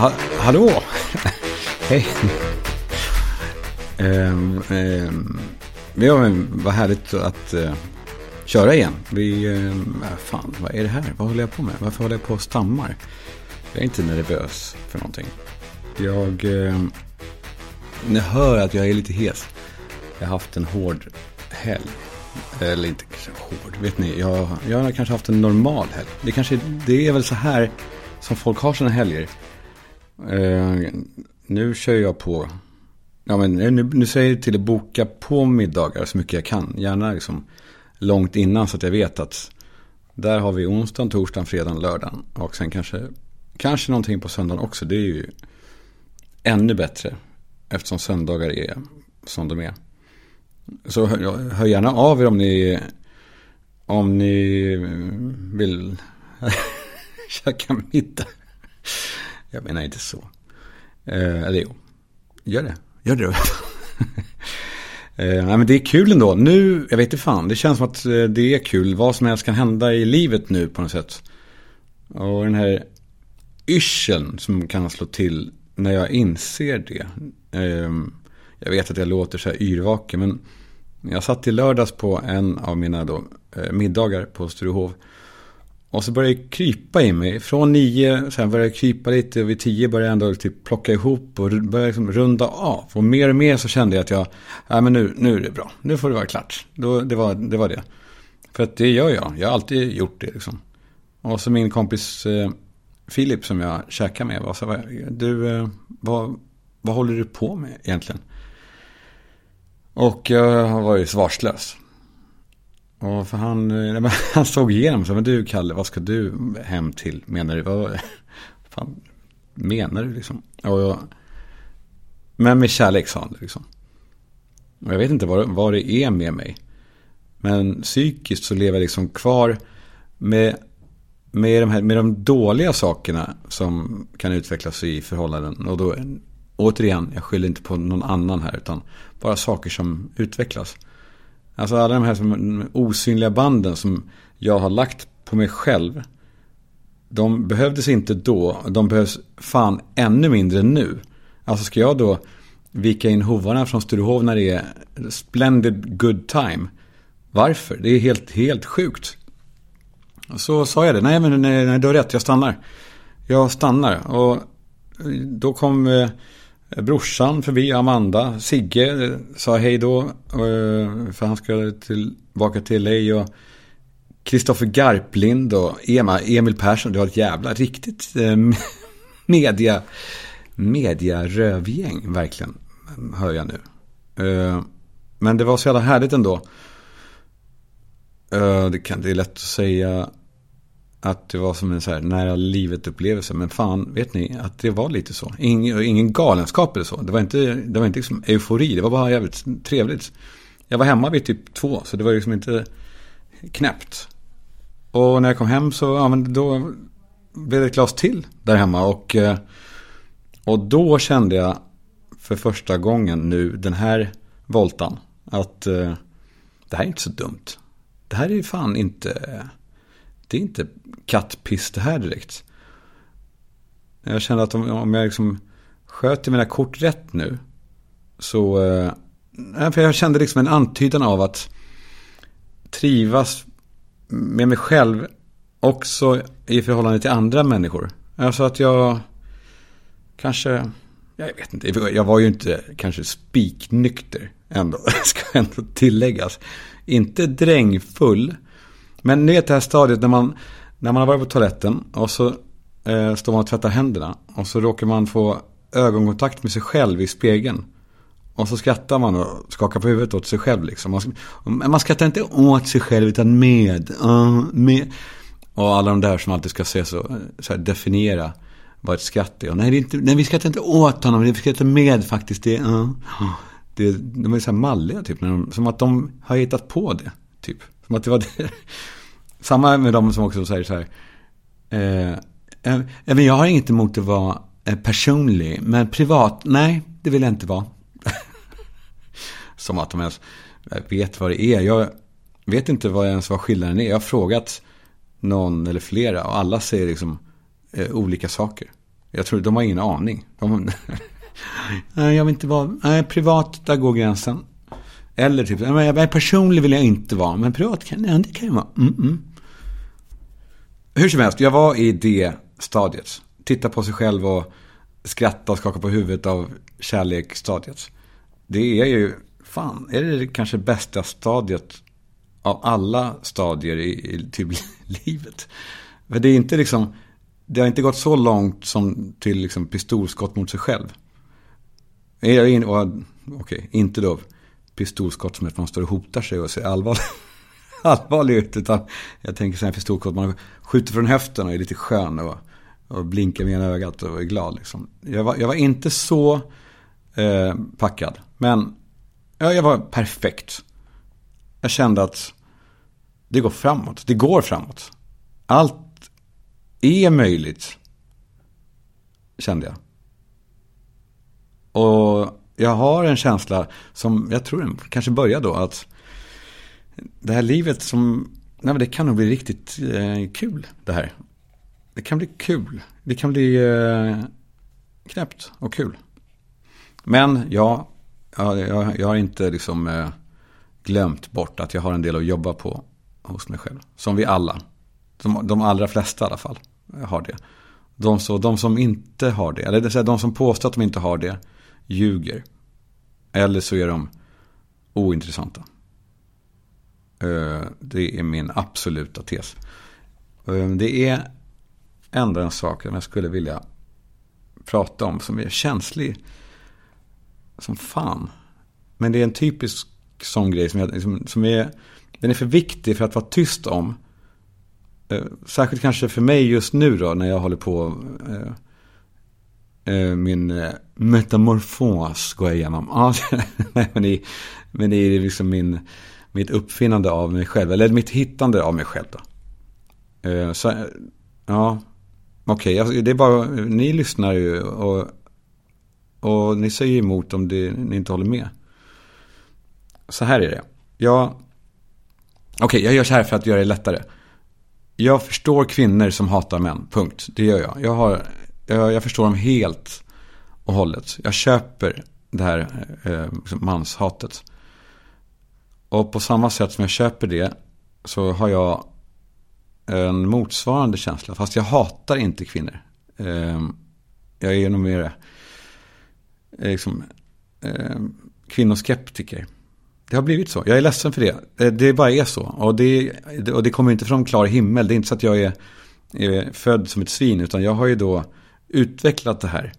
Ha, hallå! Hej! Um, um, ja, men vad härligt att uh, köra igen. Vi, um, fan, vad är det här? Vad håller jag på med? Varför håller jag på och stammar? Jag är inte nervös för någonting. Jag, uh, ni hör att jag är lite hes. Jag har haft en hård helg. Eller inte hård, vet ni. Jag, jag har kanske haft en normal helg. Det, kanske, det är väl så här som folk har sina helger. Eh, nu kör jag på. Ja, men eh, nu, nu säger jag till att boka på middagar så mycket jag kan. Gärna liksom långt innan så att jag vet att där har vi onsdagen, torsdagen, fredagen, lördagen. Och sen kanske, kanske någonting på söndagen också. Det är ju ännu bättre. Eftersom söndagar är som de är. Så hör, hör gärna av er om ni, om ni vill käka middag. Jag menar inte så. Eh, eller jo, gör det. Gör det då. eh, nej, men det är kul ändå. Nu, jag vet inte fan, det känns som att eh, det är kul. Vad som helst kan hända i livet nu på något sätt. Och den här yrseln som kan slå till när jag inser det. Eh, jag vet att jag låter så här yrvaken, men jag satt i lördags på en av mina då, eh, middagar på Sturehof. Och så började det krypa i mig. Från nio, sen började det krypa lite. Och vid tio började jag ändå typ plocka ihop och började liksom runda av. Och mer och mer så kände jag att jag, nej men nu, nu är det bra. Nu får det vara klart. Då, det, var, det var det. För att det gör jag. Jag har alltid gjort det liksom. Och så min kompis eh, Filip som jag käkade med var så du, eh, vad, vad håller du på med egentligen? Och jag har varit svarslös. Ja, för han, eh, han såg igenom så men du Kalle, vad ska du hem till menar du? Vad fan menar du liksom? Och jag, men med kärlek sa han liksom. Och jag vet inte vad, vad det är med mig. Men psykiskt så lever jag liksom kvar med, med, de här, med de dåliga sakerna som kan utvecklas i förhållanden. Och då, återigen, jag skyller inte på någon annan här, utan bara saker som utvecklas. Alltså alla de här som, osynliga banden som jag har lagt på mig själv. De behövdes inte då. De behövs fan ännu mindre nu. Alltså ska jag då vika in hovarna från Sturehof när det är splendid good time. Varför? Det är helt, helt sjukt. Så sa jag det. Nej, men nej, nej, du har rätt. Jag stannar. Jag stannar. Och då kom eh, Eh, brorsan förbi, Amanda. Sigge eh, sa hej då. Eh, för han skulle tillbaka till LA. Och Kristoffer Garplind och Emil Persson. Det var ett jävla riktigt eh, media, media rövgäng verkligen. Hör jag nu. Men det var så jävla härligt ändå. Det, kan, det är lätt att säga att det var som en så här nära livet upplevelse. Men fan, vet ni att det var lite så. Ingen, ingen galenskap eller så. Det var inte, det var inte liksom eufori. Det var bara jävligt trevligt. Jag var hemma vid typ två. Så det var liksom inte knäppt. Och när jag kom hem så, ja men då blev det ett glas till där hemma. Och, eh, och då kände jag för första gången nu den här voltan. Att eh, det här är inte så dumt. Det här är ju fan inte det är inte kattpiss det här direkt. Jag känner att om, om jag liksom sköter mina kort rätt nu. Så, eh, för jag kände liksom en antydan av att trivas med mig själv också i förhållande till andra människor. Alltså att jag kanske, jag vet inte, jag var ju inte kanske spiknykter ändå, ska ändå tilläggas. Inte drängfull, men ni vet det här stadiet när man, när man har varit på toaletten och så eh, står man och tvättar händerna. Och så råkar man få ögonkontakt med sig själv i spegeln. Och så skrattar man och skakar på huvudet åt sig själv liksom. Man, man skrattar inte åt sig själv utan med. Uh, med. Och alla de där som alltid ska se så, eh, så här, definiera vad ett skratt är. Och nej, det är inte, nej, vi skrattar inte åt honom, vi skrattar med faktiskt. Det, uh. det, de är så här malliga typ. De, som att de har hittat på det. Typ. Som att det var det. Samma med de som också säger så här. Eh, eh, jag har inget emot att vara eh, personlig, men privat, nej, det vill jag inte vara. som att de ens eh, vet vad det är. Jag vet inte vad ens vad skillnaden är. Jag har frågat någon eller flera och alla säger liksom eh, olika saker. Jag tror de har ingen aning. De, nej, jag vill inte vara, nej, privat, där går gränsen. Eller typ, nej, personlig vill jag inte vara, men privat kan, nej, det kan jag vara. Mm -mm. Hur som helst, jag var i det stadiet. Titta på sig själv och skratta och skaka på huvudet av kärleksstadiet. Det är ju, fan, är det kanske bästa stadiet av alla stadier i, i typ livet? För det är inte liksom, det har inte gått så långt som till liksom pistolskott mot sig själv. Okej, okay, inte då pistolskott som att man står och hotar sig och ser allvarlig, allvarlig ut. Utan jag tänker så här pistolskott, man skjuter från höften och är lite skön och, och blinkar med ena ögat och är glad. Liksom. Jag, var, jag var inte så eh, packad. Men ja, jag var perfekt. Jag kände att det går framåt. Det går framåt. Allt är möjligt. Kände jag. Och jag har en känsla som jag tror den kanske börjar då att det här livet som, nej men det kan nog bli riktigt eh, kul det här. Det kan bli kul. Det kan bli eh, knäppt och kul. Men ja, jag, jag, jag har inte liksom eh, glömt bort att jag har en del att jobba på hos mig själv. Som vi alla. De, de allra flesta i alla fall har det. De, så, de som inte har det, eller det vill säga de som påstår att de inte har det, ljuger. Eller så är de ointressanta. Eh, det är min absoluta tes. Eh, det är ändå en sak som jag skulle vilja prata om som är känslig som fan. Men det är en typisk sån grej som, jag, som, som är, den är för viktig för att vara tyst om. Eh, särskilt kanske för mig just nu då när jag håller på eh, eh, min metamorfos går jag igenom. Ja, men, det, men det är liksom min, mitt uppfinnande av mig själv, eller mitt hittande av mig själv då. Eh, så, ja, okej, okay, det är bara, ni lyssnar ju och, och ni säger emot om det, ni inte håller med. Så här är det. Jag, okej, okay, jag gör så här för att göra det lättare. Jag förstår kvinnor som hatar män, punkt. Det gör jag. Jag, har, jag, jag förstår dem helt och hållet. Jag köper det här eh, liksom manshatet. Och på samma sätt som jag köper det så har jag en motsvarande känsla. Fast jag hatar inte kvinnor. Eh, jag är nog mer eh, liksom, eh, kvinnoskeptiker. Det har blivit så. Jag är ledsen för det. Eh, det bara är så. Och det, och det kommer inte från klar himmel. Det är inte så att jag är, är född som ett svin. Utan jag har ju då utvecklat det här.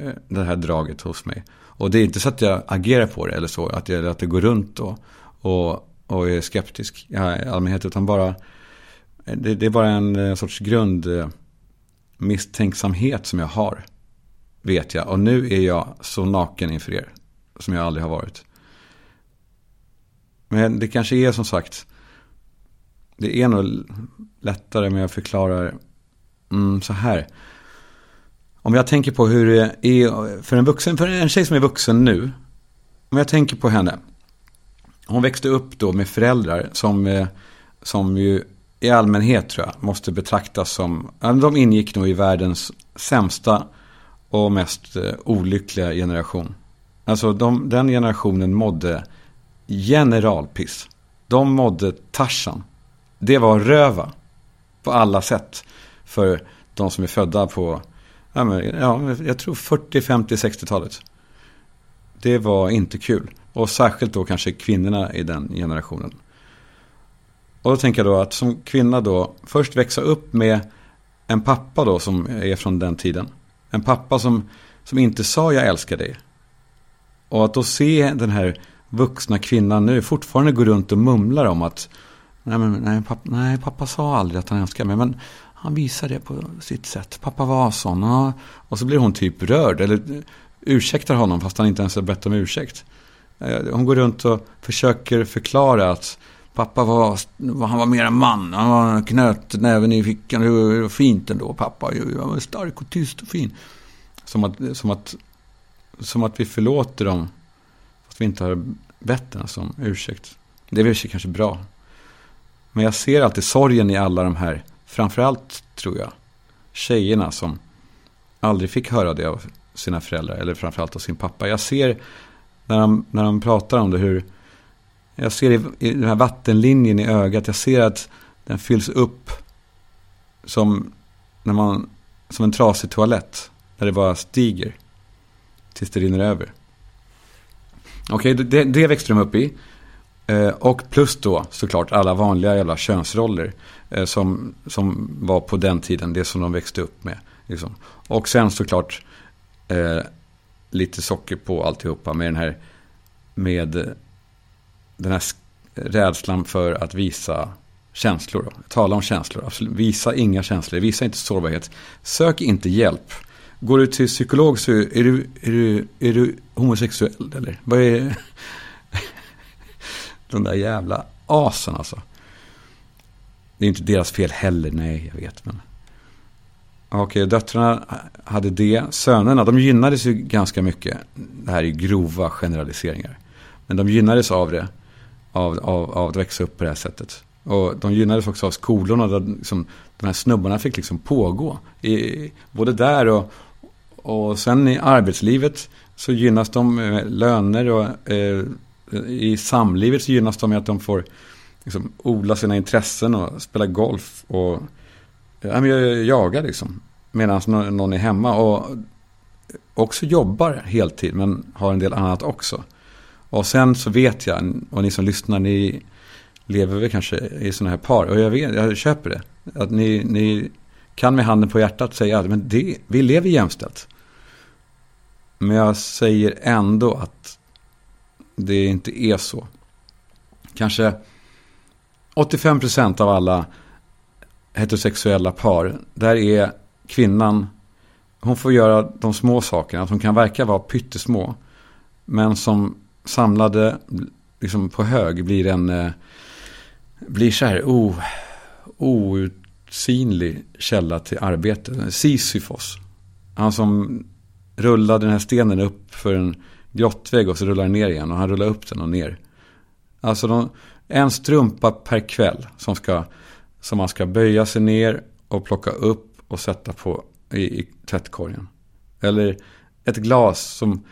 Eh, det här draget hos mig. Och det är inte så att jag agerar på det eller så. Att, jag, att det går runt och, och, och är skeptisk i allmänhet. Utan bara, eh, det, det är bara en, en sorts grund misstänksamhet som jag har. Vet jag. Och nu är jag så naken inför er. Som jag aldrig har varit. Men det kanske är som sagt. Det är nog lättare om jag förklarar mm, så här. Om jag tänker på hur det är för en vuxen, för en tjej som är vuxen nu. Om jag tänker på henne. Hon växte upp då med föräldrar som, eh, som ju i allmänhet tror jag måste betraktas som, de ingick nog i världens sämsta och mest eh, olyckliga generation. Alltså de, den generationen mådde generalpiss. De mådde Tarzan. Det var röva. På alla sätt. För de som är födda på, ja, men, ja, jag tror 40, 50, 60-talet. Det var inte kul. Och särskilt då kanske kvinnorna i den generationen. Och då tänker jag då att som kvinna då först växa upp med en pappa då som är från den tiden. En pappa som, som inte sa jag älskar dig. Och att då se den här vuxna kvinnan nu fortfarande går runt och mumlar om att nej, men, nej, pappa, nej, pappa sa aldrig att han älskar mig. Men han visar det på sitt sätt. Pappa var sån. Ja. Och så blir hon typ rörd. Eller ursäktar honom fast han inte ens har bett om ursäkt. Eh, hon går runt och försöker förklara att pappa var, han var mer en man. Han var knöt näven i fickan. Det var fint ändå pappa. Han var stark och tyst och fin. Som att, som att, som att vi förlåter dem. Fast vi inte har bett den som ursäkt. Det är väl kanske bra. Men jag ser alltid sorgen i alla de här, framförallt tror jag, tjejerna som, aldrig fick höra det av sina föräldrar. Eller framförallt av sin pappa. Jag ser när de, när de pratar om det hur... Jag ser i, i den här vattenlinjen i ögat. Jag ser att den fylls upp som, när man, som en trasig toalett. Där det bara stiger. Tills det rinner över. Okej, okay, det, det växte de upp i. Eh, och plus då såklart alla vanliga jävla könsroller. Eh, som, som var på den tiden, det som de växte upp med. Liksom. Och sen såklart eh, lite socker på alltihopa med den här, med den här rädslan för att visa känslor. Då. Tala om känslor, absolut. visa inga känslor, visa inte sårbarhet. Sök inte hjälp. Går du till psykolog så är du, är du, är du homosexuell eller? Vad är de där jävla asen alltså. Det är inte deras fel heller, nej jag vet. Men... Okej, döttrarna hade det. Sönerna, de gynnades ju ganska mycket. Det här är grova generaliseringar. Men de gynnades av det. Av, av, av att växa upp på det här sättet. Och de gynnades också av skolorna där liksom, de här snubbarna fick liksom pågå. I, både där och, och sen i arbetslivet så gynnas de med löner och eh, i samlivet så gynnas de med att de får liksom, odla sina intressen och spela golf och ja, jaga liksom. Medan någon är hemma och också jobbar heltid men har en del annat också. Och sen så vet jag, och ni som lyssnar, ni lever väl kanske i sådana här par. Och jag, vet, jag köper det. Att ni, ni kan med handen på hjärtat säga att men det, vi lever jämställt. Men jag säger ändå att det inte är så. Kanske 85% av alla heterosexuella par, där är kvinnan, hon får göra de små sakerna som kan verka vara pyttesmå. Men som samlade liksom på hög blir en, eh, blir så här oh, outsinlig källa till arbete. Sisyfos. Han som rullade den här stenen upp för en grottvägg och så rullar den ner igen. Och han rullar upp den och ner. Alltså de, en strumpa per kväll som, ska, som man ska böja sig ner och plocka upp och sätta på i, i tvättkorgen. Eller ett glas som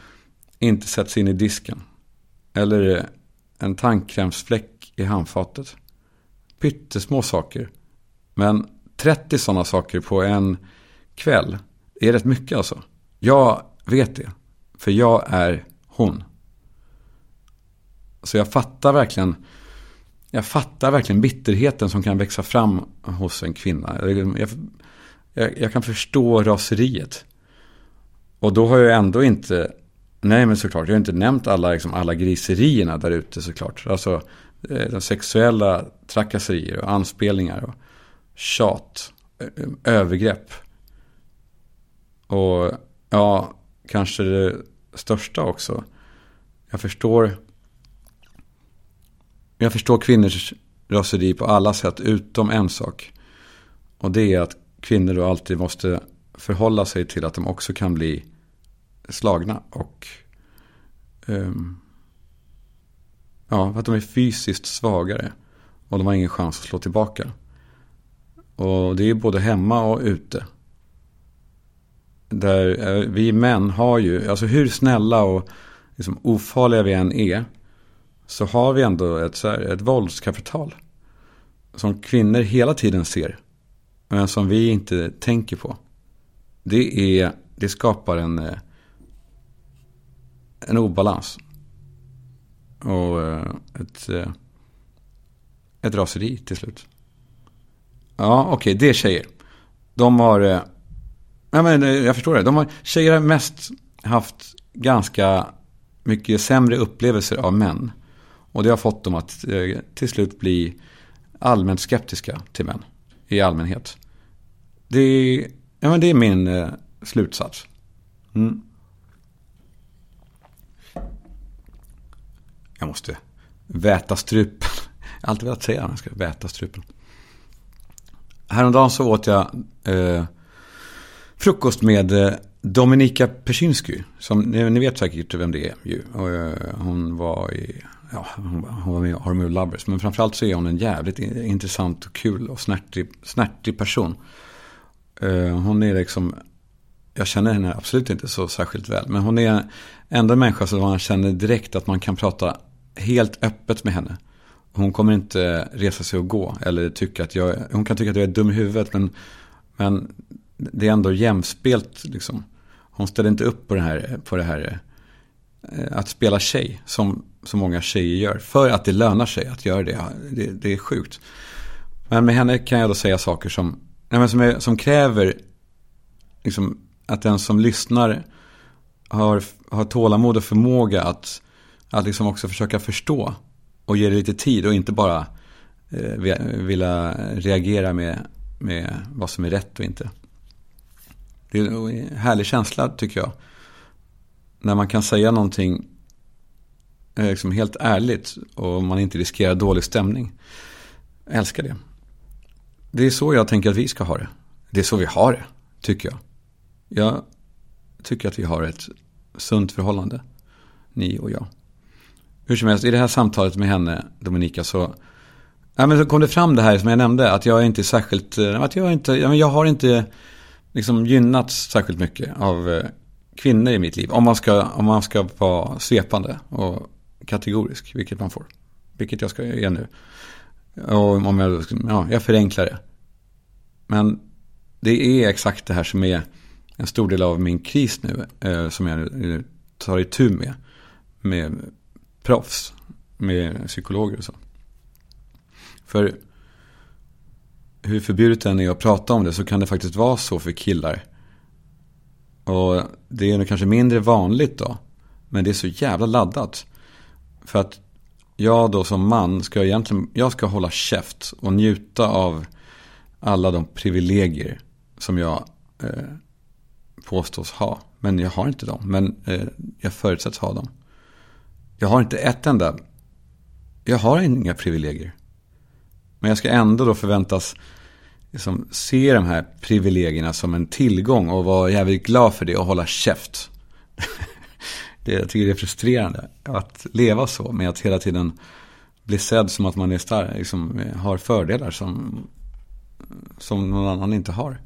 inte sätts in i disken. Eller eh, en tandkrämsfläck i handfatet. Pyttesmå saker. Men 30 sådana saker på en kväll är rätt mycket alltså. Jag vet det. För jag är hon. Så jag fattar verkligen jag fattar verkligen bitterheten som kan växa fram hos en kvinna. Jag, jag, jag, kan förstå raseriet. Och då har jag ändå inte, nej men såklart, jag har inte nämnt alla, liksom, alla griserierna där ute såklart. Alltså eh, de sexuella trakasserier och anspelningar och tjat, eh, övergrepp. Och ja, kanske det största också. Jag förstår jag förstår kvinnors raseri på alla sätt utom en sak. Och det är att kvinnor då alltid måste förhålla sig till att de också kan bli slagna. Och um, ja, att de är fysiskt svagare. Och de har ingen chans att slå tillbaka. Och det är både hemma och ute. Där eh, vi män har ju, alltså hur snälla och liksom ofarliga vi än är. Så har vi ändå ett, så här, ett våldskapital. Som kvinnor hela tiden ser. Men som vi inte tänker på. Det, är, det skapar en, eh, en obalans. Och eh, ett, eh, ett raseri till slut. Ja, okej, okay, det är tjejer. De har Ja, men, jag förstår det. De har, tjejer har mest haft ganska mycket sämre upplevelser av män. Och det har fått dem att eh, till slut bli allmänt skeptiska till män i allmänhet. Det är, ja, men det är min eh, slutsats. Mm. Jag måste väta strupen. Jag har alltid velat säga att jag ska väta strupen. Häromdagen så åt jag eh, frukost med eh, Dominika Persinsky. Som ni vet säkert vem det är ju. Eh, hon var i, ja, hon var med i Army of Lovers. Men framförallt så är hon en jävligt intressant och kul och snärtig, snärtig person. Eh, hon är liksom jag känner henne absolut inte så särskilt väl. Men hon är ändå en människa som man känner direkt att man kan prata helt öppet med henne. Hon kommer inte resa sig och gå. Eller tycka att jag, hon kan tycka att jag är dum i huvudet. Men, men det är ändå jämspelt liksom. Hon ställer inte upp på det här, på det här eh, att spela tjej. Som så många tjejer gör. För att det lönar sig att göra det. Det, det är sjukt. Men med henne kan jag då säga saker som, nej, som, är, som kräver liksom, att den som lyssnar har, har tålamod och förmåga att, att liksom också försöka förstå och ge det lite tid och inte bara eh, vilja reagera med, med vad som är rätt och inte. Det är en härlig känsla tycker jag. När man kan säga någonting eh, liksom helt ärligt och man inte riskerar dålig stämning. Jag älskar det. Det är så jag tänker att vi ska ha det. Det är så vi har det, tycker jag. Jag tycker att vi har ett sunt förhållande, ni och jag. Hur som helst, i det här samtalet med henne, Dominika, så, ja, men så kom det fram det här som jag nämnde, att jag inte är särskilt, eh, att jag inte, jag har inte liksom gynnats särskilt mycket av eh, kvinnor i mitt liv. Om man ska, om man ska vara svepande och kategorisk, vilket man får. Vilket jag ska göra nu. Och om jag, ja, jag förenklar det. Men det är exakt det här som är en stor del av min kris nu. Eh, som jag nu tar itu med. Med proffs. Med psykologer och så. För hur förbjudet det än är att prata om det så kan det faktiskt vara så för killar. Och det är nog kanske mindre vanligt då. Men det är så jävla laddat. För att jag då som man ska egentligen, jag ska hålla käft och njuta av alla de privilegier som jag eh, påstås ha. Men jag har inte dem. Men eh, jag förutsätts ha dem. Jag har inte ett enda. Jag har inga privilegier. Men jag ska ändå då förväntas liksom, se de här privilegierna som en tillgång och vara jävligt glad för det och hålla käft. det, jag tycker det är frustrerande att leva så med att hela tiden bli sedd som att man är stark, liksom, eh, har fördelar som, som någon annan inte har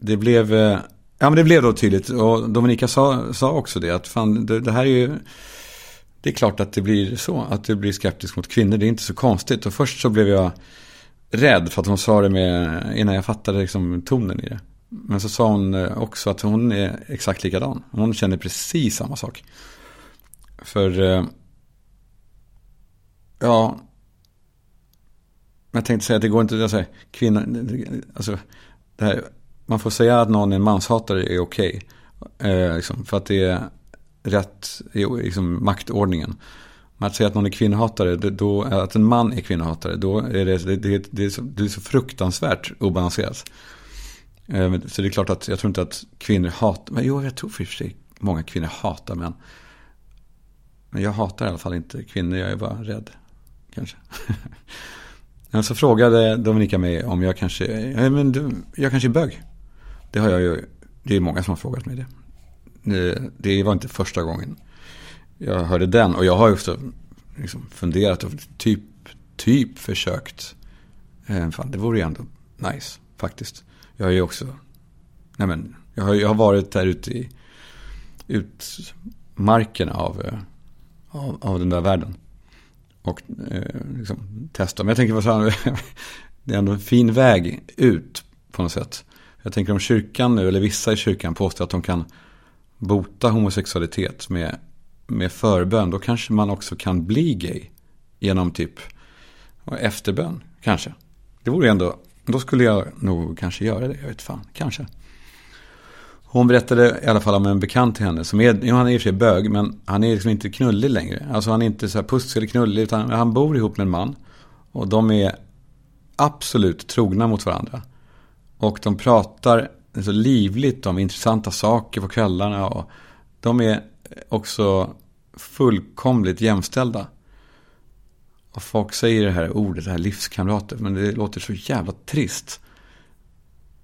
det blev, eh, ja men det blev då tydligt och Dominika sa, sa också det att fan det, det här är ju, det är klart att det blir så, att du blir skeptisk mot kvinnor, det är inte så konstigt. Och först så blev jag rädd för att hon sa det med, innan jag fattade liksom tonen i det. Men så sa hon eh, också att hon är exakt likadan. Hon känner precis samma sak. För, eh, ja, jag tänkte säga att det går inte, alltså, att säga kvinnor, alltså, det här man får säga att någon är en manshatare är okej. Okay. Eh, liksom, för att det är rätt i liksom, maktordningen. Men att säga att någon är kvinnohatare, då, att en man är kvinnohatare, då är det, det, det, det, är, så, det är så fruktansvärt obalanserat. Ehm, så det är klart att jag tror inte att kvinnor hatar, men jo jag tror för sig många kvinnor hatar män. Men jag hatar i alla fall inte kvinnor, jag är bara rädd. Kanske. Men så frågade Dominika mig om jag kanske, ja, men du, jag kanske är bög. Det har jag ju, det är många som har frågat mig det. Det, det var inte första gången jag hörde den. Och jag har ju också liksom funderat och typ, typ försökt. Eh, fan, det vore ju ändå nice faktiskt. Jag har ju också, nej men, jag har, jag har varit där ute i utmarken av, eh, av, av den där världen. Och eh, liksom testa. Men jag tänker på så här, det är ändå en fin väg ut på något sätt. Jag tänker om kyrkan nu, eller vissa i kyrkan påstår att de kan bota homosexualitet med, med förbön. Då kanske man också kan bli gay genom typ efterbön, kanske. Det vore ändå, då skulle jag nog kanske göra det, jag vet fan, kanske. Hon berättade i alla fall om en bekant till henne som är, han är i och för sig bög, men han är liksom inte knullig längre. Alltså han är inte så här pussig eller knullig, utan han bor ihop med en man. Och de är absolut trogna mot varandra. Och de pratar så livligt om intressanta saker på kvällarna. Och de är också fullkomligt jämställda. Och folk säger det här ordet, det här livskamrater. Men det låter så jävla trist.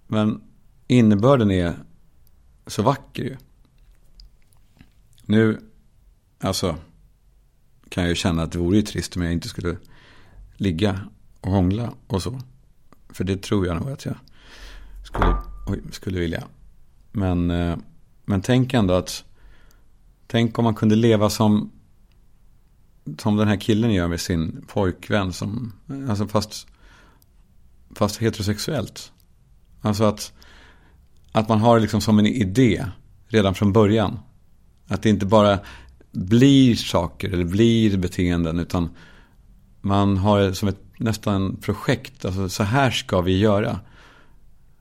Men innebörden är så vacker ju. Nu, alltså, kan jag ju känna att det vore ju trist om jag inte skulle ligga och hångla och så. För det tror jag nog att jag skulle oj, skulle vilja. Men, eh, men tänk ändå att, tänk om man kunde leva som, som den här killen gör med sin pojkvän. Som, alltså fast, fast heterosexuellt. Alltså att, att man har det liksom som en idé redan från början. Att det inte bara blir saker eller blir beteenden utan man har det som ett nästan projekt. Alltså så här ska vi göra.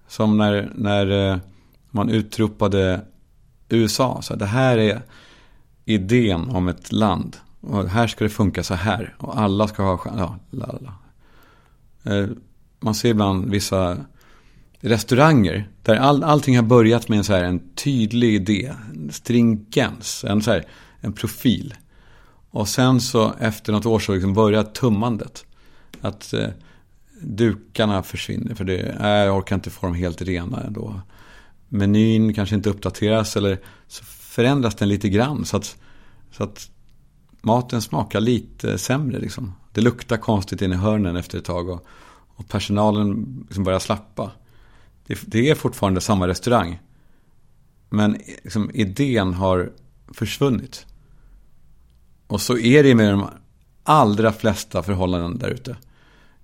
Som när, när eh, man utropade USA. Så det här är idén om ett land. Och här ska det funka så här. Och alla ska ha chans. Ja, lalala. Eh, man ser ibland vissa restauranger. Där all, allting har börjat med en, så här, en tydlig idé. En stringens. En, så här, en profil. Och sen så efter något år så liksom börjar tummandet. Att eh, dukarna försvinner. För det, äh, jag orkar inte få dem helt rena ändå. Menyn kanske inte uppdateras eller så förändras den lite grann. Så att, så att maten smakar lite sämre. Liksom. Det luktar konstigt in i hörnen efter ett tag. Och, och personalen liksom börjar slappa. Det, det, är fortfarande samma restaurang. Men liksom, idén har försvunnit. Och så är det med de allra flesta förhållanden där ute.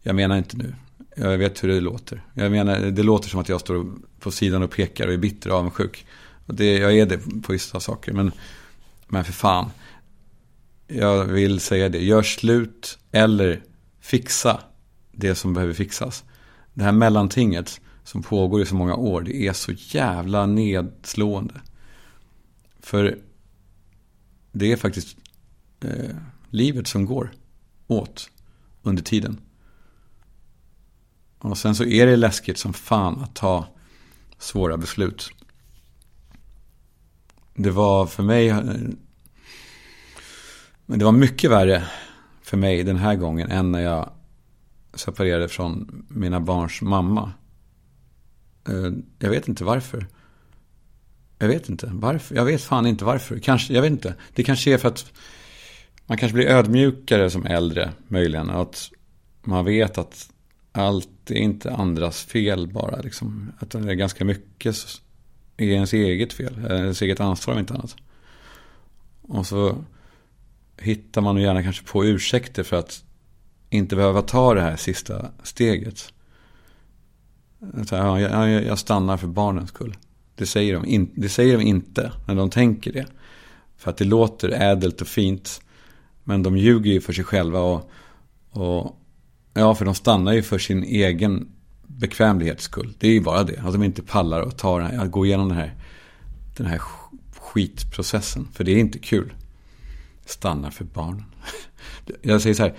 Jag menar inte nu. Jag vet hur det låter. Jag menar, det låter som att jag står på sidan och pekar och är bitter och avundsjuk. Och det, jag är det på vissa saker. Men, men för fan. Jag vill säga det. Gör slut eller fixa det som behöver fixas. Det här mellantinget som pågår i så många år. Det är så jävla nedslående. För det är faktiskt eh, livet som går åt under tiden. Och sen så är det läskigt som fan att ta svåra beslut. Det var för mig, men det var mycket värre för mig den här gången än när jag separerade från mina barns mamma. Eh, jag vet inte varför. Jag vet inte varför. Jag vet fan inte varför. Kanske, jag vet inte. Det kanske är för att man kanske blir ödmjukare som äldre möjligen. Att man vet att allt är inte andras fel bara. Liksom. Att det är ganska mycket är ens eget fel. Eh, ens eget ansvar om inte annat. Och så hittar man gärna kanske på ursäkter för att inte behöva ta det här sista steget. Att, ja, jag, jag stannar för barnens skull. Det säger, de in, det säger de inte när de tänker det. För att det låter ädelt och fint. Men de ljuger ju för sig själva och, och ja, för de stannar ju för sin egen bekvämlighets skull. Det är ju bara det. Alltså, att de inte pallar att ta den här, att gå igenom den här, den här skitprocessen. För det är inte kul. Stanna för barnen. Jag säger så här,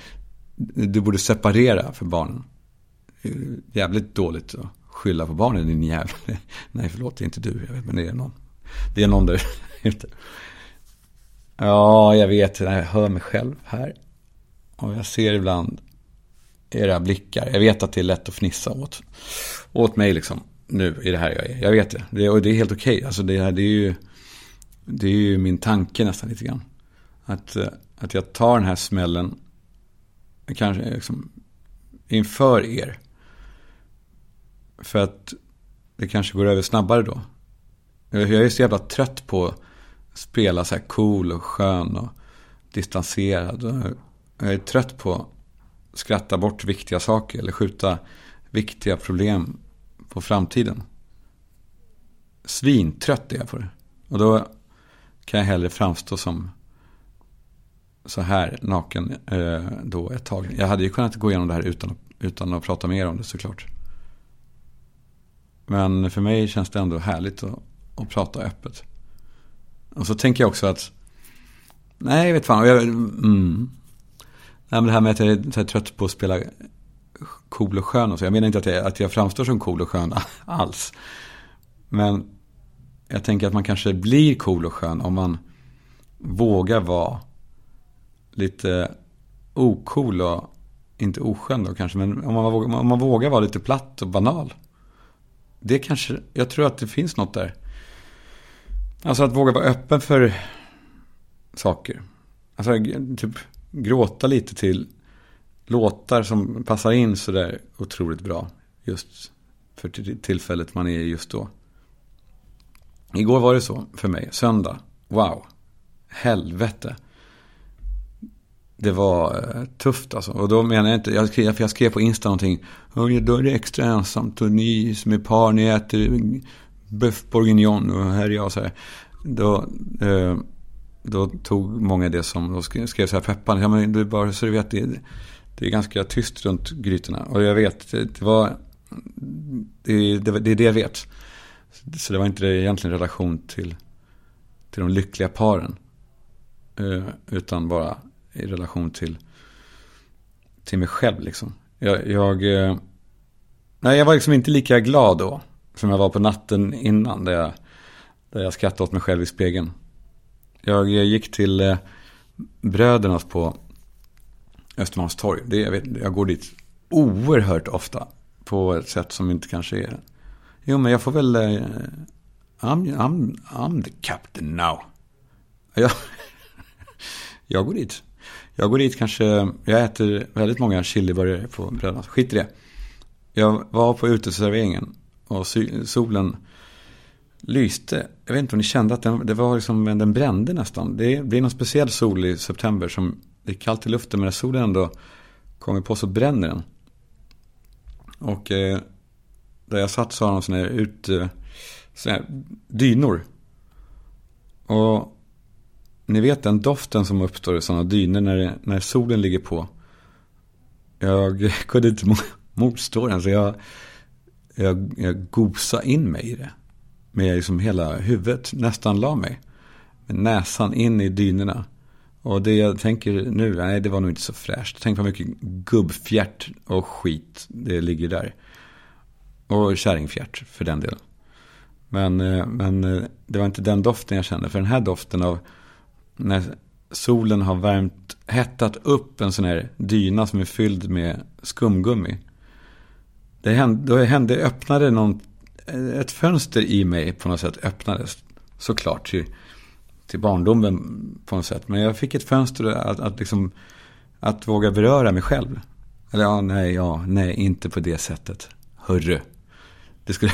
du borde separera för barnen. Jävligt dåligt att skylla på barnen din jävel. Nej, förlåt, det är inte du. Jag vet, men det är någon. Det är någon där ute. Ja, jag vet. Jag hör mig själv här. Och jag ser ibland era blickar. Jag vet att det är lätt att fnissa åt, åt mig liksom. Nu i det här jag är. Jag vet det. det och det är helt okej. Okay. Alltså det, här, det, är ju, det är ju min tanke nästan lite grann. Att, eh, att jag tar den här smällen. Kanske liksom inför er. För att det kanske går över snabbare då. Jag är så jävla trött på att spela så här cool och skön och distanserad. Jag är trött på skratta bort viktiga saker eller skjuta viktiga problem på framtiden. Svintrött är jag på det. Och då kan jag hellre framstå som så här naken eh, då ett tag. Jag hade ju kunnat gå igenom det här utan, utan att prata mer om det såklart. Men för mig känns det ändå härligt att, att prata öppet. Och så tänker jag också att, nej, jag vet fan. Jag, mm. Nej, men det här med att jag är så trött på att spela cool och skön och så. Jag menar inte att jag, att jag framstår som cool och skön alls. Men jag tänker att man kanske blir cool och skön om man vågar vara lite ocool och inte oskön då kanske. Men om man, vågar, om man vågar vara lite platt och banal. Det kanske, jag tror att det finns något där. Alltså att våga vara öppen för saker. Alltså typ gråta lite till låtar som passar in sådär otroligt bra just för tillfället man är just då. Igår var det så för mig, söndag. Wow, helvete. Det var eh, tufft alltså. Och då menar jag inte, jag skrev, jag skrev på Insta någonting. Då är det extra ensamt och ni som är par, ni äter boeuf bourguignon och här är jag så här. Då, eh, då tog många det som, då skrev, så här Peppan, ja men du bara så du vet, det, det är ganska tyst runt grytorna. Och jag vet, det, det var, det, det, det är det jag vet. Så det var inte egentligen relation till, till de lyckliga paren. Eh, utan bara i relation till, till mig själv liksom. Jag, jag, eh, nej, jag var liksom inte lika glad då. Som jag var på natten innan. Där jag, där jag skrattade åt mig själv i spegeln. Jag gick till eh, Brödernas på Östermalmstorg. Det, jag, vet, jag går dit oerhört ofta. På ett sätt som inte kanske är... Jo, men jag får väl... Eh, I'm, I'm, I'm the captain now. Jag, jag går dit. Jag går dit kanske... Jag äter väldigt många chiliburgare på Brödernas. Skit i det. Jag var på uteserveringen och solen lyste. Jag vet inte om ni kände att den, det var liksom, den brände nästan. Det, det är någon speciell sol i september som det är kallt i luften men när solen ändå kommer på så bränner den. Och eh, där jag satt så har de sådana här ut, eh, såna här dynor. Och ni vet den doften som uppstår i sådana dynor när, när solen ligger på. Jag kunde inte motstå den så jag, jag, jag gosade in mig i det. Med liksom hela huvudet nästan la mig. Med näsan in i dynorna. Och det jag tänker nu, nej det var nog inte så fräscht. Tänk vad mycket gubbfjärt och skit det ligger där. Och kärringfjärt för den delen. Men, eh, men eh, det var inte den doften jag kände. För den här doften av när solen har värmt, hettat upp en sån här dyna som är fylld med skumgummi. Det hände, då hände, öppnade någon, Eh, ett fönster i mig på något sätt öppnades. Såklart till, till barndomen på något sätt. Men jag fick ett fönster att, att, liksom, att våga beröra mig själv. Eller ja, nej, ja, nej, inte på det sättet. Hörru. Det skulle,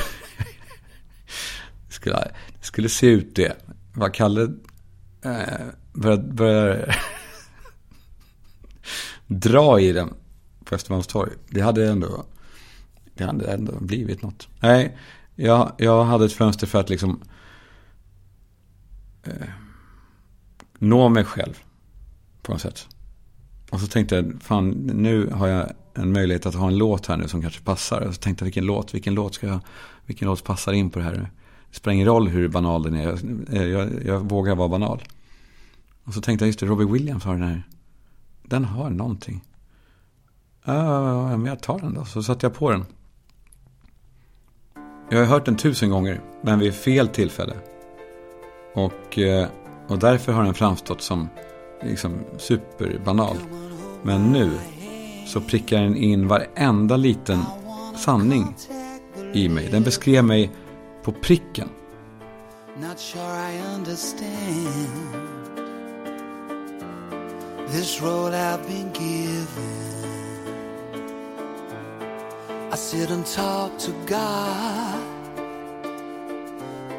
det skulle, det skulle se ut det. Vad Kalle eh, började, började dra i den på Östermalmstorg. Det hade ändå, det hade ändå blivit något. Nej, jag, jag hade ett fönster för att liksom eh, nå mig själv på något sätt. Och så tänkte jag, fan nu har jag en möjlighet att ha en låt här nu som kanske passar. Och så tänkte jag, vilken låt, vilken låt ska jag, vilken låt passar in på det här? Det spelar ingen roll hur banal den är, jag, eh, jag, jag vågar vara banal. Och så tänkte jag, just det, Robbie Williams har den här. Den har någonting. Ja, men jag tar den då. Så satte jag på den. Jag har hört den tusen gånger, men vid fel tillfälle. Och, eh, och därför har den framstått som liksom superbanal. Men nu så prickar den in varenda liten sanning i mig. Den beskrev mig på pricken. Not sure I understand This road I've been given sit and talk to God.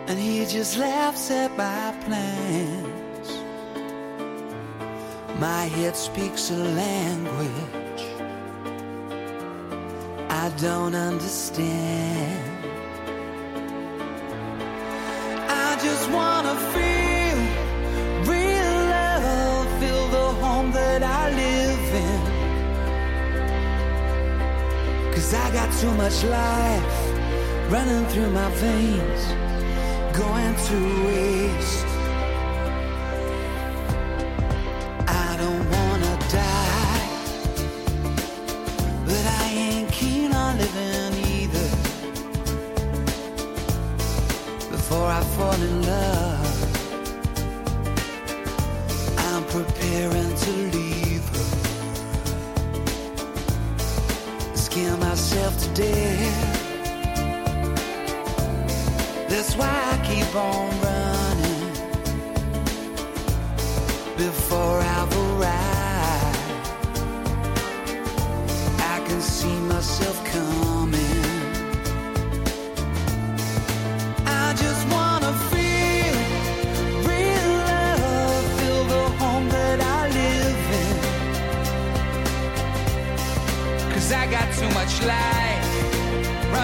And he just laughs at my plans. My head speaks a language I don't understand. I just wanna feel I got too much life running through my veins, going to waste.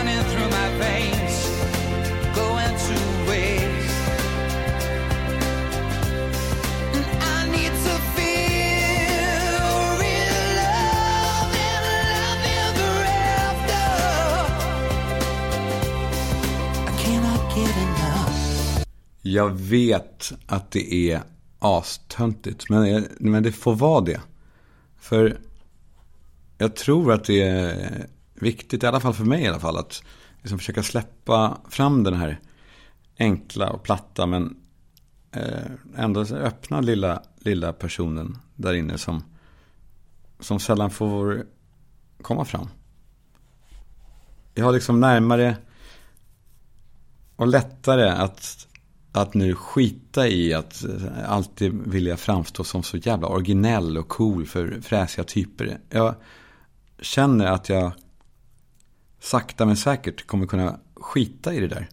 Running through my veins, going to waste. And I need to feel real love and love ever after. I cannot get enough. Jag vet att det är astöntigt, men, men det får vara det. För jag tror att det är viktigt, i alla fall för mig i alla fall, att liksom försöka släppa fram den här enkla och platta men eh, ändå öppna lilla, lilla personen där inne som, som sällan får komma fram. Jag har liksom närmare och lättare att, att nu skita i att eh, alltid vilja framstå som så jävla originell och cool för fräsiga typer. Jag känner att jag sakta men säkert kommer kunna skita i det där.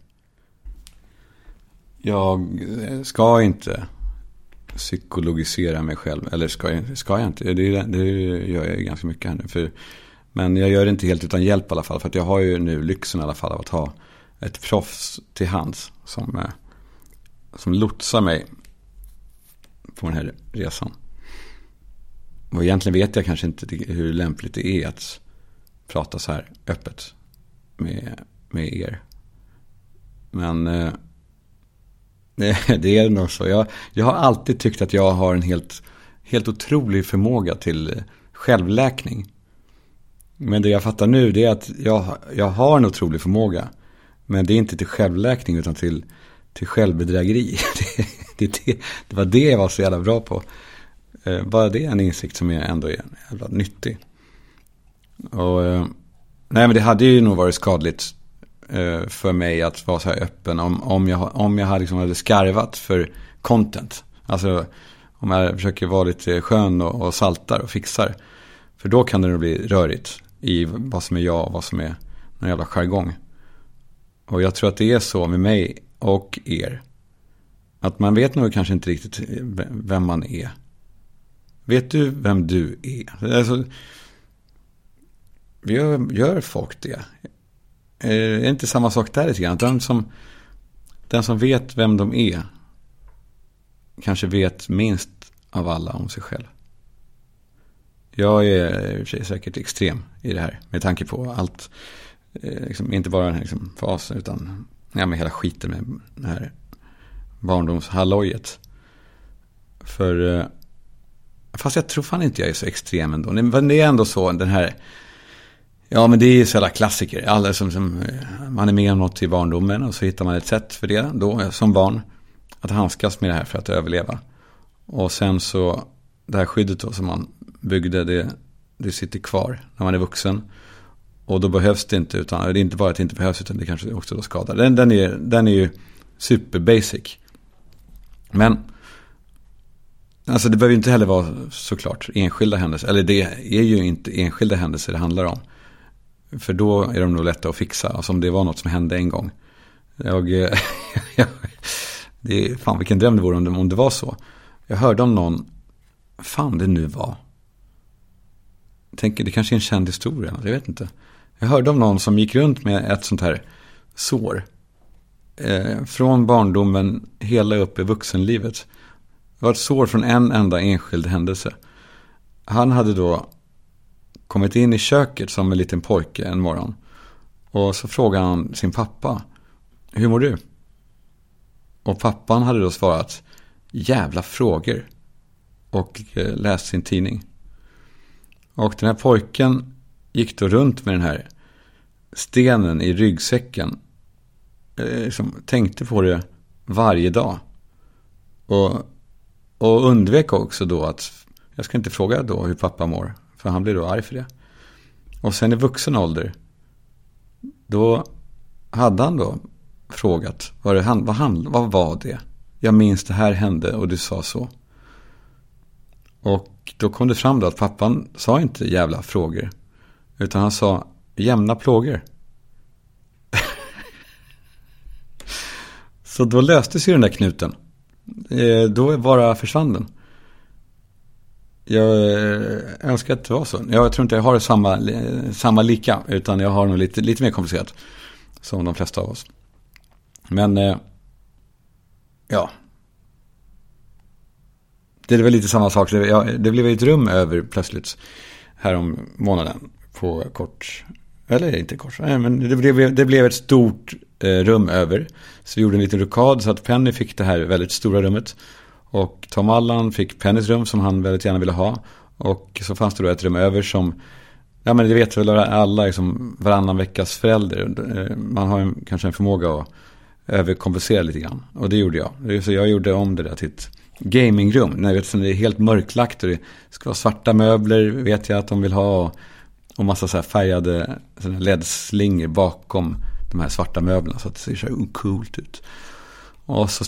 Jag eh, ska inte psykologisera mig själv. Eller ska jag, ska jag inte? Det, det gör jag ganska mycket här nu. För, men jag gör det inte helt utan hjälp i alla fall. För att jag har ju nu lyxen i alla fall av att ha ett proffs till hands. Som, eh, som lotsar mig på den här resan. Och egentligen vet jag kanske inte hur lämpligt det är att prata så här öppet med, med er. Men eh, det, är nog så. Jag, jag har alltid tyckt att jag har en helt, helt otrolig förmåga till självläkning. Men det jag fattar nu det är att jag, jag har en otrolig förmåga. Men det är inte till självläkning utan till, till självbedrägeri. Det, det, det, det var det jag var så jävla bra på. Eh, bara det är en insikt som är ändå är jävla nyttig. Och eh, Nej, men det hade ju nog varit skadligt eh, för mig att vara så här öppen om, om, jag, om jag hade, liksom hade skarvat för content. Alltså om jag försöker vara lite skön och, och saltar och fixar. För då kan det nog bli rörigt i vad som är jag och vad som är någon jävla jargong. Och jag tror att det är så med mig och er. Att man vet nog kanske inte riktigt vem man är. Vet du vem du är? Alltså, gör, gör folk det? Eh, är det inte samma sak där lite grann? Den som, den som vet vem de är kanske vet minst av alla om sig själv. Jag är eh, i och för sig säkert extrem i det här med tanke på allt. Eh, liksom, inte bara den här liksom, fasen utan ja, med hela skiten med det här barndomshallojet. För fast jag tror fan inte jag är så extrem ändå. Men det är ändå så den här Ja, men det är ju sådana klassiker. Alla som, som, eh, man är med om något i barndomen och så hittar man ett sätt för det då eh, som barn. Att handskas med det här för att överleva. Och sen så, det här skyddet då som man byggde, det, det sitter kvar när man är vuxen. Och då behövs det inte, utan det är inte bara att det inte behövs, utan det kanske också då skadar. Den, den, är, den är ju super basic. Men, alltså det behöver ju inte heller vara såklart enskilda händelser. Eller det är ju inte enskilda händelser det handlar om. För då är de nog lätta att fixa. Alltså om det var något som hände en gång. Jag, det är, fan vilken dröm det vore om det, om det var så. Jag hörde om någon, fan det nu var. Tänker, det kanske är en känd historia, jag vet inte. Jag hörde om någon som gick runt med ett sånt här sår. Eh, från barndomen hela upp i vuxenlivet. Det var ett sår från en enda enskild händelse. Han hade då kommit in i köket som en liten pojke en morgon. Och så frågade han sin pappa. Hur mår du? Och pappan hade då svarat. Jävla frågor. Och eh, läst sin tidning. Och den här pojken gick då runt med den här stenen i ryggsäcken. Eh, liksom tänkte på det varje dag. Och, och undvek också då att, jag ska inte fråga då hur pappa mår. För han blev då arg för det. Och sen i vuxen ålder. Då hade han då frågat. Vad, det, vad, han, vad var det? Jag minns det här hände och du sa så. Och då kom det fram då att pappan sa inte jävla frågor. Utan han sa jämna plågor. så då löstes ju den där knuten. Eh, då bara försvann den jag eh, önskar att det var så. Jag tror inte jag har samma, eh, samma lika, utan jag har nog lite, lite mer komplicerat. Som de flesta av oss. Men, eh, ja. Det är väl lite samma sak. Det, det blev ett rum över plötsligt här om månaden på kort, eller inte kort, nej, men det blev, det blev ett stort eh, rum över. Så vi gjorde en liten rokad så att Penny fick det här väldigt stora rummet. Och Tom Allan fick Pennys rum som han väldigt gärna ville ha. Och så fanns det då ett rum över som, ja men det vet väl alla, liksom varannan veckas förälder. Eh, man har en, kanske en förmåga att överkompensera lite grann. Och det gjorde jag. Så jag gjorde om det där till ett gamingrum. När vet, det är helt mörklagt och det ska vara svarta möbler vet jag att de vill ha. Och massa så här färgade LED-slingor bakom de här svarta möblerna. Så att det ser så här coolt ut. Och så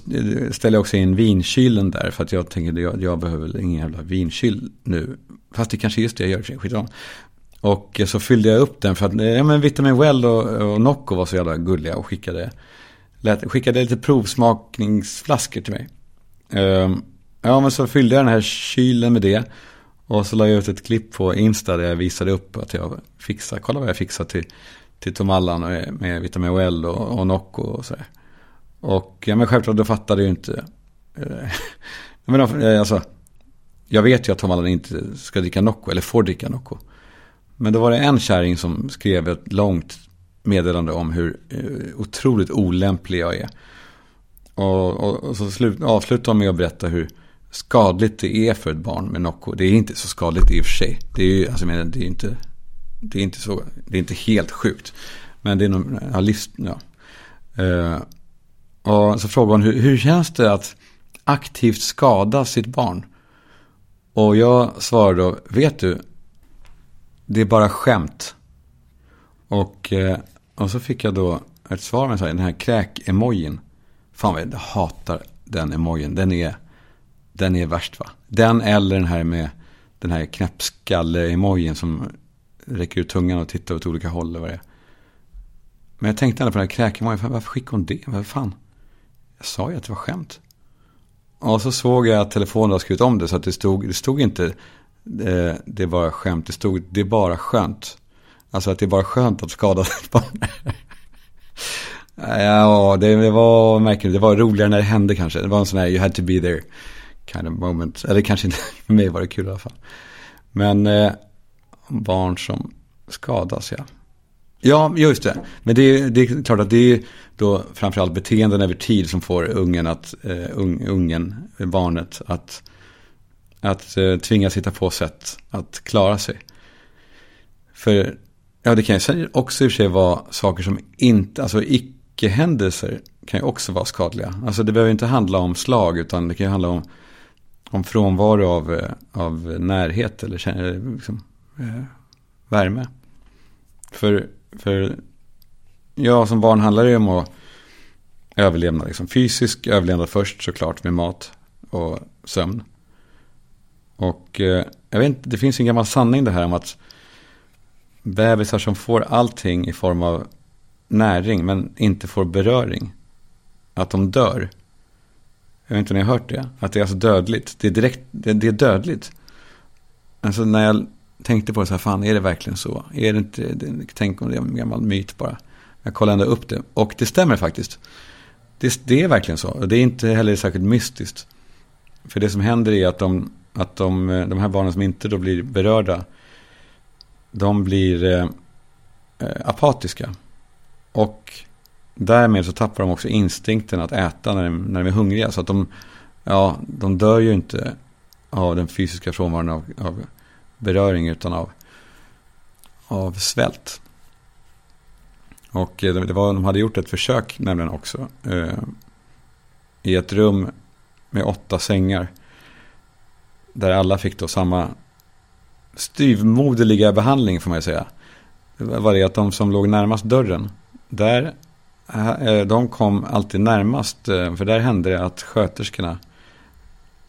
ställer jag också in vinkylen där. För att jag tänker att jag, jag behöver ingen jävla vinkyl nu. Fast det kanske är just det jag gör, skit om. Och så fyllde jag upp den för att eh, ja, men Vitamin Well och, och Nocco var så jävla gulliga och skickade, lät, skickade lite provsmakningsflaskor till mig. Um, ja men så fyllde jag den här kylen med det. Och så la jag ut ett klipp på Insta där jag visade upp att jag fixar, kolla vad jag fixar till, till Tom Allan med, eh, med Vitamin Well och, och Nocco och sådär. Och ja, men självklart då fattade ju inte. Jag eh, men eh, alltså, jag vet ju att Tom Allan inte ska dricka Nocco eller får dricka Nocco. Men då var det en kärring som skrev ett långt meddelande om hur eh, otroligt olämplig jag är. Och, och, och så slut, avslutade hon med att berätta hur skadligt det är för ett barn med Nocco. Det är inte så skadligt i och för sig. Det är ju, alltså, men det är inte, det är inte så, det är inte helt sjukt. Men det är nog, ja, livs, ja. Och så frågade hon, hur, hur känns det att aktivt skada sitt barn? Och jag svarade då, vet du, det är bara skämt. Och, eh, och så fick jag då ett svar med så här, den här kräk-emojin. Fan vad jag hatar den emojin. Den är, den är värst va? Den eller den här med den här knäppskalle-emojin som räcker ut tungan och tittar åt olika håll. Vad det är. Men jag tänkte ändå på den här kräk-emojin. Varför skickade hon det? Vad fan? Jag sa ju att det var skämt. Och så såg jag att telefonen hade skrivit om det så att det stod, det stod inte det, eh, det var skämt, det stod det är bara skönt. Alltså att det är bara skönt att skada ett barn. ja, det, det var märkligt, det var roligare när det hände kanske. Det var en sån här you had to be there kind of moment. Eller kanske inte, för mig var det kul i alla fall. Men eh, barn som skadas, ja. Ja, just det. Men det, det är klart att det är då framförallt beteenden över tid som får ungen, att, uh, ungen barnet, att, att uh, tvingas hitta på sätt att klara sig. För, ja det kan ju också i och för sig vara saker som inte, alltså icke-händelser kan ju också vara skadliga. Alltså det behöver inte handla om slag utan det kan ju handla om, om frånvaro av, eh, av närhet eller liksom, eh, värme. För för ja, som barn handlar det om att överleva. Liksom. Fysisk överlevnad först såklart med mat och sömn. Och eh, jag vet inte, det finns en gammal sanning det här om att bebisar som får allting i form av näring men inte får beröring. Att de dör. Jag vet inte om ni har hört det. Att det är alltså dödligt. Det är direkt, det, det är dödligt. Alltså när jag tänkte på det så här, fan är det verkligen så? Är det inte, tänk om det är en gammal myt bara. Jag kollade ändå upp det och det stämmer faktiskt. Det, det är verkligen så och det är inte heller särskilt mystiskt. För det som händer är att de, att de, de här barnen som inte då blir berörda, de blir eh, eh apatiska. Och därmed så tappar de också instinkten att äta när de, när de är hungriga. Så att de, ja, de dör ju inte av den fysiska frånvaron av, av beröring utan av, av svält. Och eh, det var, de hade gjort ett försök nämligen också. Eh, I ett rum med åtta sängar. Där alla fick då samma styvmoderliga behandling får man ju säga. Det var det att de som låg närmast dörren. Där, eh, de kom alltid närmast. Eh, för där hände det att sköterskorna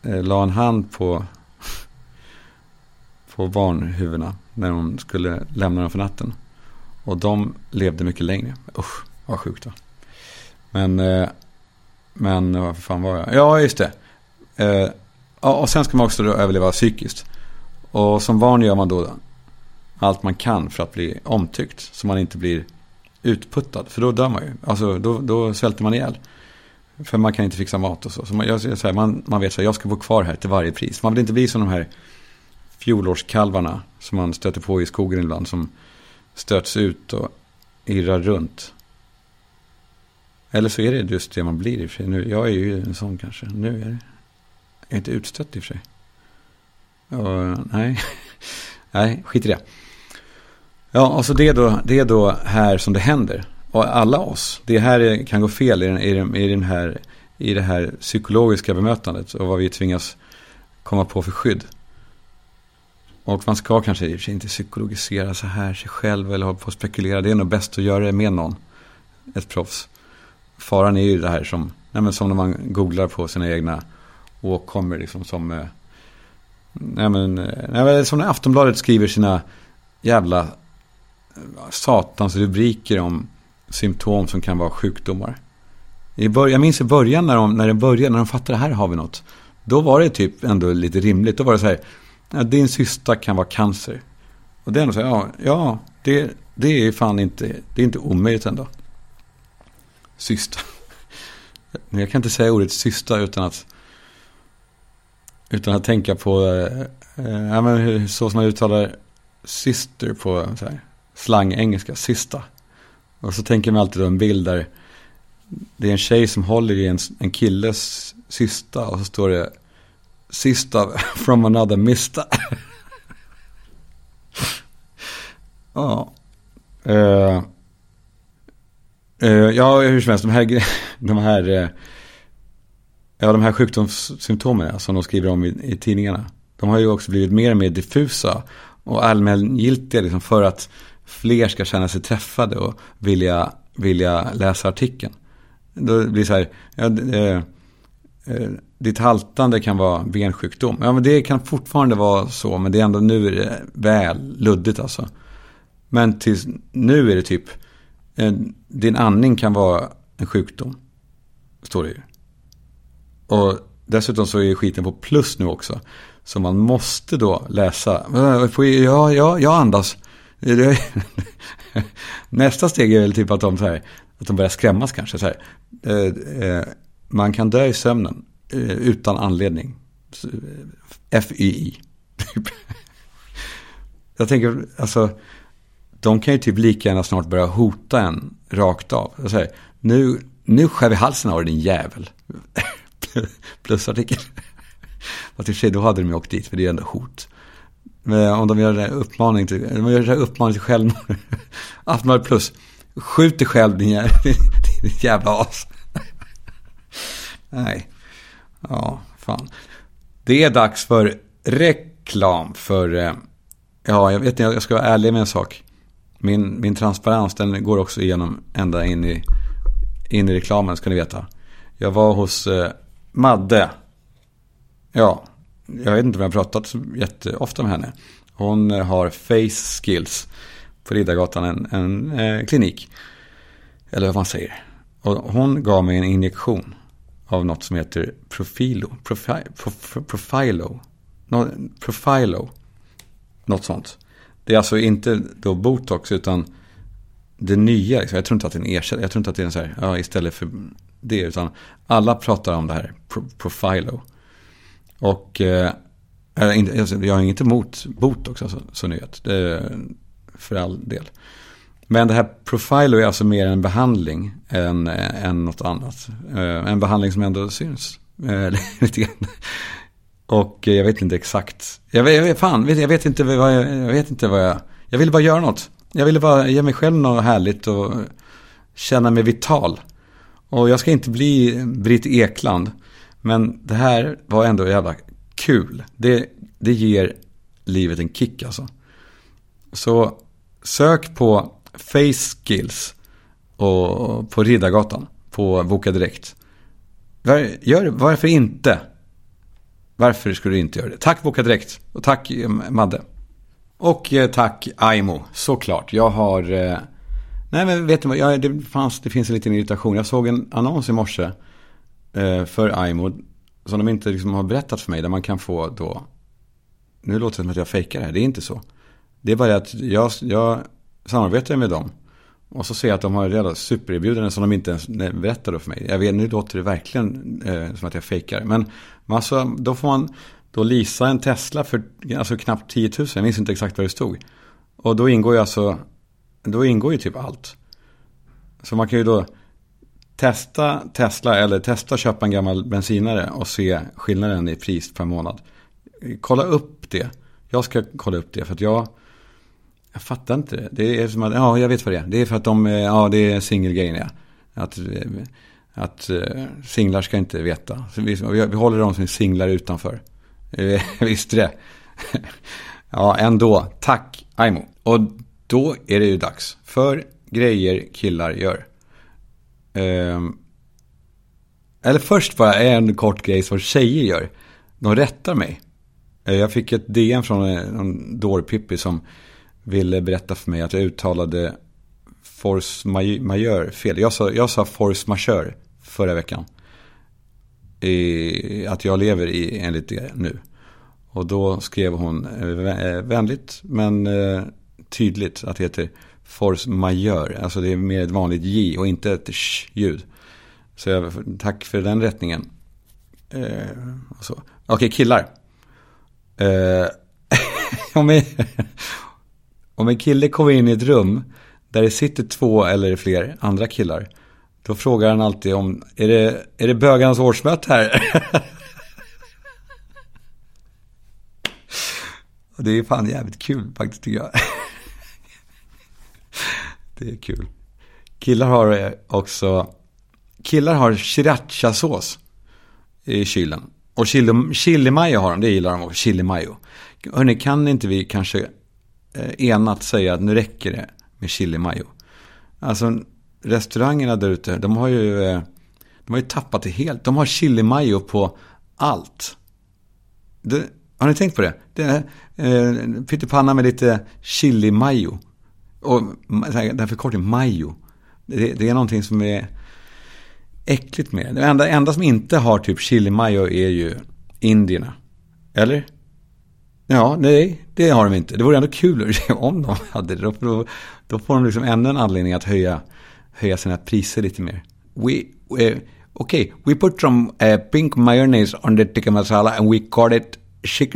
eh, la en hand på på barnhuvudena när de skulle lämna dem för natten. Och de levde mycket längre. Usch, vad sjukt va. Men, eh, men vad fan var jag? Ja, just det. Eh, och sen ska man också överleva psykiskt. Och som barn gör man då allt man kan för att bli omtyckt. Så man inte blir utputtad. För då dör man ju. Alltså då, då svälter man ihjäl. För man kan inte fixa mat och så. så man, jag, så här, man, man vet att jag ska bo kvar här till varje pris. Man vill inte bli som de här fjolårskalvarna som man stöter på i skogen ibland. Som stöts ut och irrar runt. Eller så är det just det man blir i och för sig. Nu, jag är ju en sån kanske. Nu är det jag är inte utstött i och för sig. Och, nej. nej, skit i det. Ja, alltså det är, då, det är då här som det händer. Och alla oss. Det här kan gå fel i, den, i, den, i, den här, i det här psykologiska bemötandet. Och vad vi tvingas komma på för skydd. Och man ska kanske i och för sig inte psykologisera så här sig själv eller hålla på och spekulera. Det är nog bäst att göra det med någon. Ett proffs. Faran är ju det här som, nej men som när man googlar på sina egna åkommor. Liksom som, eh, nej men, eh, nej men, som när Aftonbladet skriver sina jävla eh, satans rubriker om symptom som kan vara sjukdomar. Jag minns i början när de, när de började, när de fattade här har vi något. Då var det typ ändå lite rimligt. Då var det så här, ja, din cysta kan vara cancer. Och det är ändå så ja, ja det, det är fan inte, det är inte omöjligt ändå. Cysta. Men jag kan inte säga ordet cysta utan att utan att tänka på eh, eh ja, men så som man uttalar syster på så här, slang engelska, sista. Och så tänker man alltid på en bild där det är en tjej som håller i en, en killes cysta och så står det sista from another mista. ja. Uh, uh, ja, hur som helst, de här, de här, uh, ja, de här sjukdomssymptomen som de skriver om i, i, tidningarna. De har ju också blivit mer och mer diffusa och allmängiltiga liksom för att fler ska känna sig träffade och vilja, vilja läsa artikeln. Då blir det så här, ja, eh, ditt haltande kan vara bensjukdom. Ja, men det kan fortfarande vara så, men det är ändå nu är det väl luddigt alltså. Men tills nu är det typ, eh, din andning kan vara en sjukdom. Står det ju. Och dessutom så är skiten på plus nu också. Så man måste då läsa. Eh, ja, ja, jag andas. Nästa steg är väl typ att de, så här, att de börjar skrämmas kanske. Så här. Eh, eh, man kan dö i sömnen eh, utan anledning. Eh, FYI. Jag tänker, alltså, de kan ju typ lika gärna snart börja hota en rakt av. Jag säger, nu, nu skär vi halsen av dig din jävel. Plusartikel. Fast i och för sig, då hade de ju åkt dit, för det är ju ändå hot. Men om de gör det uppmaning till, de gör det uppmaning till självmord. Aftonbladet plus. Skjut dig själv din jävla, din jävla as. Nej. Ja, fan. Det är dags för reklam för, eh, ja, jag vet inte, jag ska vara ärlig med en sak. Min, min transparens, den går också igenom ända in i, in i reklamen, ska ni veta. Jag var hos eh, Madde. Ja, jag vet inte om jag har pratat så jätteofta med henne. Hon eh, har Face Skills på Riddargatan, en, en eh, klinik. Eller vad man säger. Och hon gav mig en injektion av något som heter Profilo. Profi, prof, profilo. No, profilo. Något sånt. Det är alltså inte då botox utan det nya. Liksom. Jag tror inte att det är en ersättning. Jag tror inte att det är en så här, ja, istället för det. Utan alla pratar om det här, pro, profilo. Och eh, jag har inget emot botox, alltså, så ni vet. För all del. Men det här Profilo är alltså mer en behandling än, än något annat. Eh, en behandling som ändå syns. Eh, lite grann. Och jag vet inte exakt. Jag vet, jag vet, fan, jag vet inte vad jag, jag vet inte vad jag... Jag ville bara göra något. Jag ville bara ge mig själv något härligt och känna mig vital. Och jag ska inte bli Britt Ekland. Men det här var ändå jävla kul. Det, det ger livet en kick alltså. Så sök på Face Skills och på Riddargatan på Boka Direkt. Var, gör, varför inte? Varför skulle du inte göra det? Tack Boka Direkt och tack eh, Madde. Och eh, tack Aimo, såklart. Jag har... Eh, nej men vet du vad, jag, det, fanns, det finns en liten irritation. Jag såg en annons i morse för Aimo som de inte liksom har berättat för mig. Där man kan få då nu låter det som att jag fejkar det här. Det är inte så. Det är bara det att jag, jag samarbetar jag med dem. Och så ser jag att de har redan supererbjudanden som de inte ens berättar för mig. Jag vet, nu låter det verkligen eh, som att jag fejkar. Men alltså, då får man då lisa en Tesla för alltså, knappt 10 000. Jag minns inte exakt vad det stod. Och då ingår ju alltså, då ingår ju typ allt. Så man kan ju då testa Tesla eller testa köpa en gammal bensinare och se skillnaden i pris per månad. Kolla upp det. Jag ska kolla upp det för att jag, jag fattar inte det. Det är som att, ja jag vet vad det är. Det är för att de, ja det är singelgrejen ja. Att, att eh, singlar ska inte veta. Så vi, vi håller dem som singlar utanför. Eh, Visste det? ja, ändå. Tack, Aimo. Och då är det ju dags för grejer killar gör. Um, eller först bara en kort grej som tjejer gör. De rättar mig. Eh, jag fick ett DM från en dårpippi som ville berätta för mig att jag uttalade force majeure fel. Jag sa, jag sa force majeure förra veckan. I, att jag lever i enligt det nu. Och då skrev hon eh, eh, vänligt men eh, tydligt att det heter force majeure. Alltså det är mer ett vanligt j och inte ett sh-ljud. Så jag, tack för den rättningen. Eh, Okej, okay, killar. Eh, om, om en kille kommer in i ett rum där det sitter två eller fler andra killar. Då frågar han alltid om, är det, är det bögarnas årsmöte här? Och det är fan jävligt kul faktiskt tycker jag. Det är kul. Killar har eh, också, killar har srirachasås i kylen. Och chili, chili mayo har de, det gillar de också, chili mayo. Hörrni, kan inte vi kanske Eh, enat säga att nu räcker det med chili mayo? Alltså restaurangerna där ute, de har ju, eh, de har ju tappat det helt. De har chili mayo på allt. Det, har ni tänkt på det? det är, eh, pyttipanna med lite chili mayo. Och den förkortningen mayo. Det, det är någonting som är äckligt med det. Det enda, enda som inte har typ chili mayo är ju indierna. Eller? Ja, nej, det har de inte. Det vore ändå kul om de hade det. Då, då får de liksom ännu en anledning att höja, höja sina priser lite mer. We, eh, we, okay, we put some uh, pink mayonnaise on the tikka masala and we call it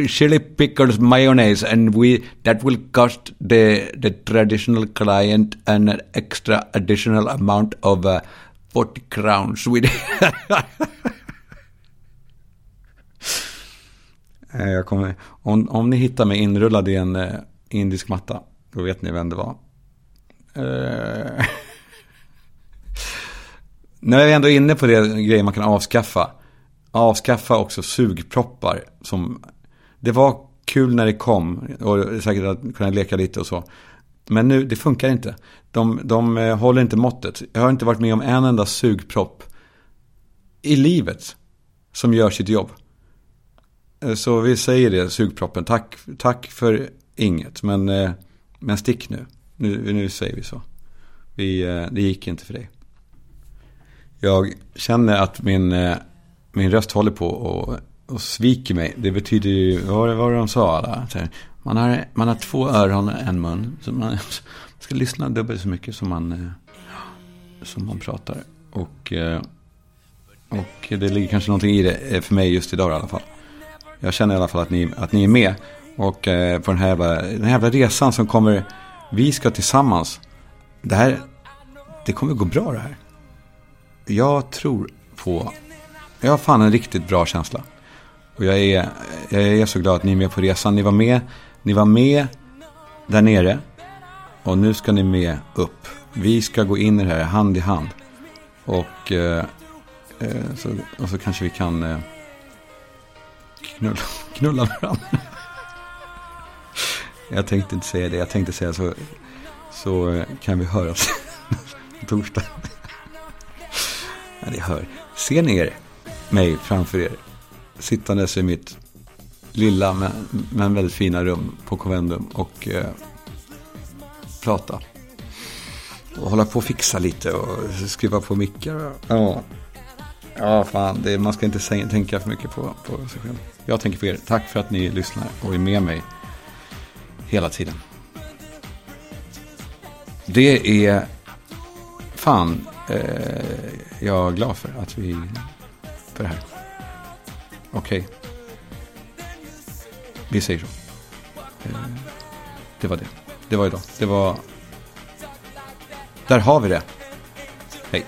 chili pickles mayonnaise and we that will cost the the traditional client an extra additional amount of uh, 40 crowns with eh, Eh, jag kommer, om, om ni hittar mig inrullad i en eh, indisk matta, då vet ni vem det var. Uh, när jag är ändå inne på det grejer man kan avskaffa. Avskaffa också sugproppar som det var kul när det kom och säkert att kunna leka lite och så. Men nu, det funkar inte. De, de håller inte måttet. Jag har inte varit med om en enda sugpropp i livet som gör sitt jobb. Eh, så vi säger det, sugproppen. Tack, tack för inget, men, eh, men stick nu. nu. Nu säger vi så. Vi, eh, det gick inte för dig. Jag känner att min, min röst håller på och, och sviker mig. Det betyder ju, vad var det, vad det de sa alla? Man har, man har två öron och en mun. Så man ska lyssna dubbelt så mycket som man, som man pratar. Och, och det ligger kanske någonting i det för mig just idag i alla fall. Jag känner i alla fall att ni, att ni är med. Och eh, på den här, jävla, den här jävla resan som kommer, vi ska tillsammans. Det här, det kommer gå bra det här. Jag tror på, jag har fan en riktigt bra känsla. Och jag är, jag är så glad att ni är med på resan. Ni var med, ni var med där nere. Och nu ska ni med upp. Vi ska gå in i det här hand i hand. Och, eh, eh så, och så kanske vi kan eh, knulla, knulla varandra. jag tänkte inte säga det. Jag tänkte säga så, så eh, kan vi höras på torsdag. ja, ni hör. Ser ni er, mig framför er? sittandes i mitt lilla men, men väldigt fina rum på Convendum och eh, prata. Och hålla på och fixa lite och skruva på mickar. Ja. Ja, fan. Det, man ska inte säga, tänka för mycket på, på sig själv. Jag tänker på er. Tack för att ni lyssnar och är med mig hela tiden. Det är fan eh, jag är glad för att vi för det här. Okej. Okay. Vi säger så. Eh, det var det. Det var idag. Det var... Där har vi det. Hej.